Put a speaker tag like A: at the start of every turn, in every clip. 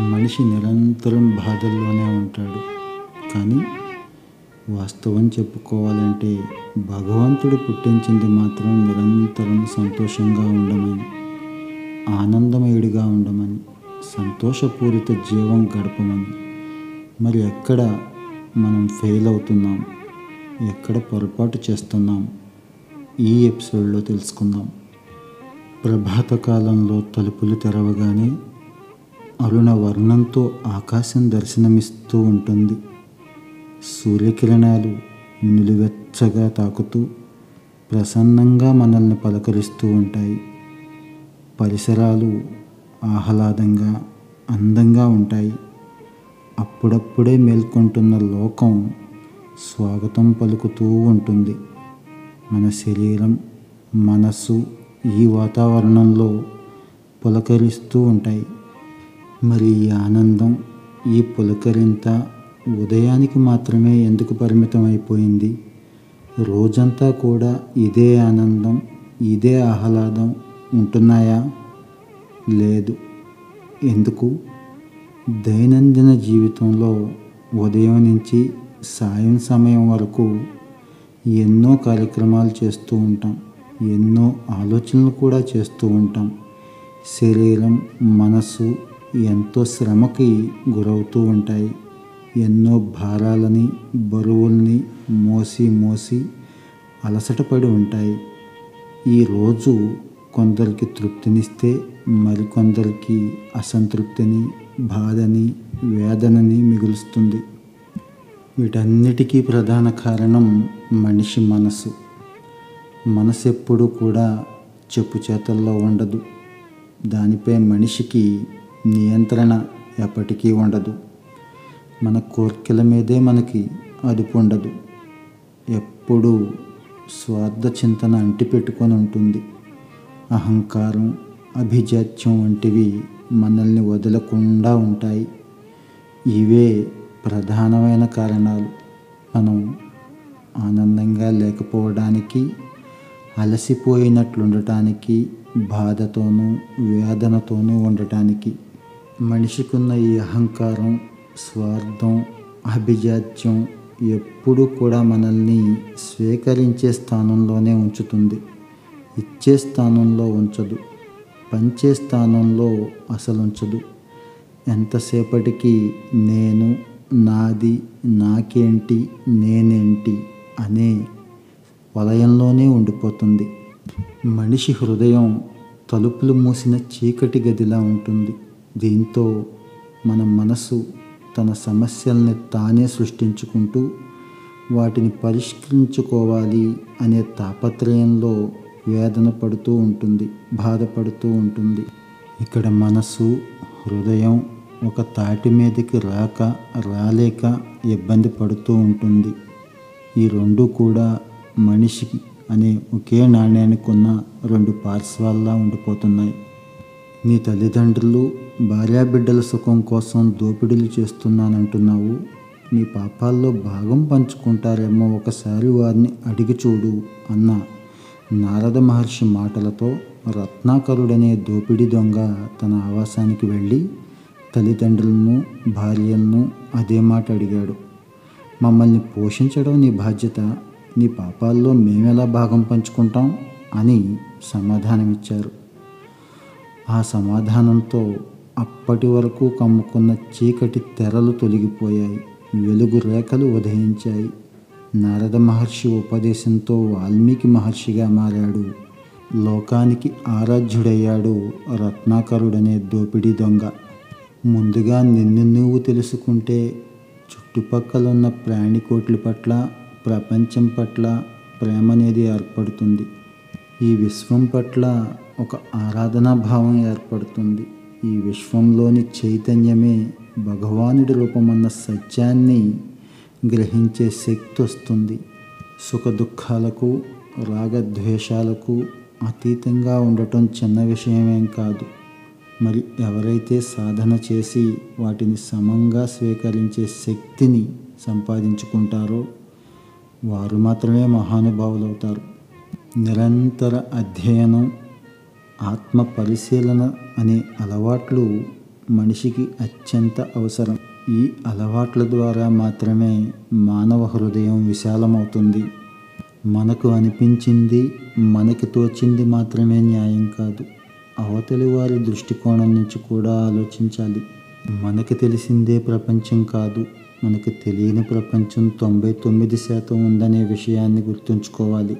A: మనిషి నిరంతరం బాధల్లోనే ఉంటాడు. కానీ వాస్తవం చెప్పుకోవాలంటే భగవంతుడు పుట్టించింది మాత్రం నిరంతరం సంతోషంగా ఉండమని ఆనందమయుడిగా ఉండమని సంతోషపూరిత జీవం గడపమని. మరి ఎక్కడ మనం ఫెయిల్ అవుతున్నాం? ఎక్కడ పొరపాటు చేస్తున్నాం? ఈ ఎపిసోడ్లో తెలుసుకుందాం. ప్రభాత కాలంలో తలుపులు తెరవగానే అరుణ వర్ణంతో ఆకాశం దర్శనమిస్తూ ఉంటుంది. సూర్యకిరణాలు నిలువెచ్చగా తాకుతూ ప్రసన్నంగా మనల్ని పలకరిస్తూ ఉంటాయి. పరిసరాలు ఆహ్లాదంగా అందంగా ఉంటాయి. అప్పుడప్పుడే మేల్కొంటున్న లోకం స్వాగతం పలుకుతూ ఉంటుంది. మన శరీరం మనస్సు ఈ వాతావరణంలో పులకరిస్తూ ఉంటాయి. మరి ఈ ఆనందం ఈ పులకరింత ఉదయానికి మాత్రమే ఎందుకు పరిమితం అయిపోయింది రోజంతా కూడా ఇదే ఆనందం ఇదే ఆహ్లాదం ఉంటున్నాయా? లేదు. ఎందుకు? దైనందిన జీవితంలో ఉదయం నుంచి సాయం సమయం వరకు ఎన్నో కార్యక్రమాలు చేస్తూ ఉంటాం ఎన్నో ఆలోచనలు కూడా చేస్తూ ఉంటాం. శరీరం మనసు ఎంతో శ్రమకి గురవుతూ ఉంటాయి. ఎన్నో భారాలని బరువుల్ని మోసి మోసి అలసటపడి ఉంటాయి. ఈరోజు కొందరికి తృప్తినిస్తే మరికొందరికి అసంతృప్తిని బాధని వేదనని మిగులుస్తుంది. వీటన్నిటికీ ప్రధాన కారణం మనిషి మనసు మనసు ఎప్పుడూ కూడా చెప్పు చేతల్లో ఉండదు. దానిపై మనిషికి నియంత్రణ ఎప్పటికీ ఉండదు. మన కోర్కెల మీదే మనకి అదుపు ఉండదు. ఎప్పుడూ స్వార్థ చింతన అంటిపెట్టుకొని ఉంటుంది. అహంకారం అభిజాత్యం వంటివి మనల్ని వదలకుండా ఉంటాయి. ఇవే ప్రధానమైన కారణాలు. మనం ఆనందంగా లేకపోవడానికి అలసిపోయినట్లుండటానికి బాధతోనూ వేదనతోనూ ఉండటానికి మనిషికున్న ఈ అహంకారం స్వార్థం అభిజాత్యం ఎప్పుడూ కూడా మనల్ని స్వీకరించే స్థానంలోనే ఉంచుతుంది. ఇచ్చే స్థానంలో ఉంచదు. పంచే స్థానంలో అసలు ఉంచదు. ఎంతసేపటికి నేను నాది నాకేంటి నేనేంటి అనే వలయంలోనే ఉండిపోతుంది. మనిషి హృదయం తలుపులు మూసిన చీకటి గదిలా ఉంటుంది. దీంతో మన మనసు తన సమస్యల్ని తానే సృష్టించుకుంటూ వాటిని పరిష్కరించుకోవాలి అనే తాపత్రయంలో వేదన పడుతూ ఉంటుంది బాధపడుతూ ఉంటుంది. ఇక్కడ మనసు హృదయం ఒక తాటి మీదకి రాక రాలేక ఇబ్బంది పడుతూ ఉంటుంది. ఈ రెండు కూడా మనిషికి అనే ఒకే నాణ్యానికి ఉన్న రెండు పార్శ్వాల్లా ఉండిపోతున్నాయి. నీ తల్లిదండ్రులు భార్యాబిడ్డల సుఖం కోసం దోపిడీలు చేస్తున్నానంటున్నావు. నీ పాపాల్లో భాగం పంచుకుంటారేమో ఒకసారి వారిని అడిగి చూడు అన్న నారద మహర్షి మాటలతో రత్నాకరుడనే దోపిడీ దొంగ తన ఆవాసానికి వెళ్ళి తల్లిదండ్రులను భార్యలను అదే మాట అడిగాడు. మమ్మల్ని పోషించడం నీ బాధ్యత. నీ పాపాల్లో మేమెలా భాగం పంచుకుంటాం అని సమాధానమిచ్చారు. ఆ సమాధానంతో అప్పటి వరకు కమ్ముకున్న చీకటి తెరలు తొలగిపోయాయి. వెలుగు రేఖలు ఉదయించాయి. నారద మహర్షి ఉపదేశంతో వాల్మీకి మహర్షిగా మారాడు. లోకానికి ఆరాధ్యుడయ్యాడు రత్నాకరుడనే దోపిడీ దొంగ. ముందుగా నిన్ను నువ్వు తెలుసుకుంటే చుట్టుపక్కల ప్రాణికోట్ల పట్ల ప్రపంచం పట్ల ప్రేమ అనేది ఏర్పడుతుంది. ఈ విశ్వం పట్ల ఒక ఆరాధనా భావం ఏర్పడుతుంది. ఈ విశ్వంలోని చైతన్యమే భగవానుడి రూపమన్న సత్యాన్ని గ్రహించే శక్తి వస్తుంది. సుఖ దుఃఖాలకు రాగద్వేషాలకు అతీతంగా ఉండటం చిన్న విషయమేం కాదు. మరి ఎవరైతే సాధన చేసి వాటిని సమంగా స్వీకరించే శక్తిని సంపాదించుకుంటారో వారు మాత్రమే మహానుభావులవుతారు. నిరంతర అధ్యయనం ఆత్మ పరిశీలన అనే అలవాట్లు మనిషికి అత్యంత అవసరం. ఈ అలవాట్ల ద్వారా మాత్రమే మానవ హృదయం విశాలమవుతుంది. మనకు అనిపించింది మనకి తోచింది మాత్రమే న్యాయం కాదు. అవతలి వారి దృష్టికోణం నుంచి కూడా ఆలోచించాలి. మనకి తెలిసిందే ప్రపంచం కాదు. మనకి తెలియని ప్రపంచం తొంభై తొమ్మిది శాతం ఉందనే విషయాన్ని గుర్తుంచుకోవాలి.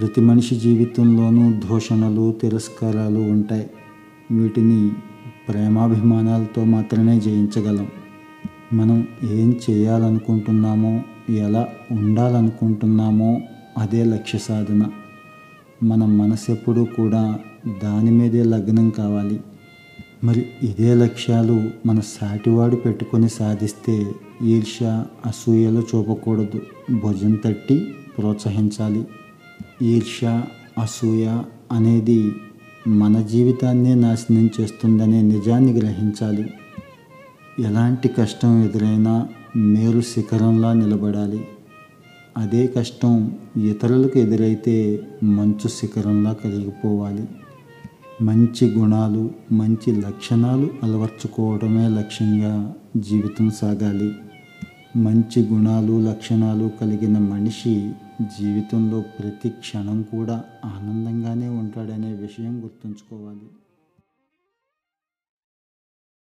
A: ప్రతి మనిషి జీవితంలోనూ దూషణలు తిరస్కారాలు ఉంటాయి. వీటిని ప్రేమాభిమానాలతో మాత్రమే జయించగలం. మనం ఏం చేయాలనుకుంటున్నామో ఎలా ఉండాలనుకుంటున్నామో అదే లక్ష్య సాధన. మన మనసు ఎప్పుడూ కూడా దాని మీదే లగ్నం కావాలి. మరి ఇదే లక్ష్యాలు మన సాటివాడు పెట్టుకొని సాధిస్తే ఈర్ష్య అసూయలు చూపకూడదు. భుజం తట్టి ప్రోత్సహించాలి. ఈర్ష్య అసూయ అనేది మన జీవితాన్నే నాశనం చేస్తుందనే నిజాన్ని గ్రహించాలి. ఎలాంటి కష్టం ఎదురైనా మేరు శిఖరంలా నిలబడాలి. అదే కష్టం ఇతరులకు ఎదురైతే మంచు శిఖరంలా కలిగిపోవాలి మంచి గుణాలు మంచి లక్షణాలు అలవర్చుకోవడమే లక్ష్యంగా జీవితం సాగాలి. మంచి గుణాలు లక్షణాలు కలిగిన మనిషి జీవితంలో ప్రతి క్షణం కూడా ఆనందంగానే ఉంటాడనే విషయం గుర్తుంచుకోవాలి.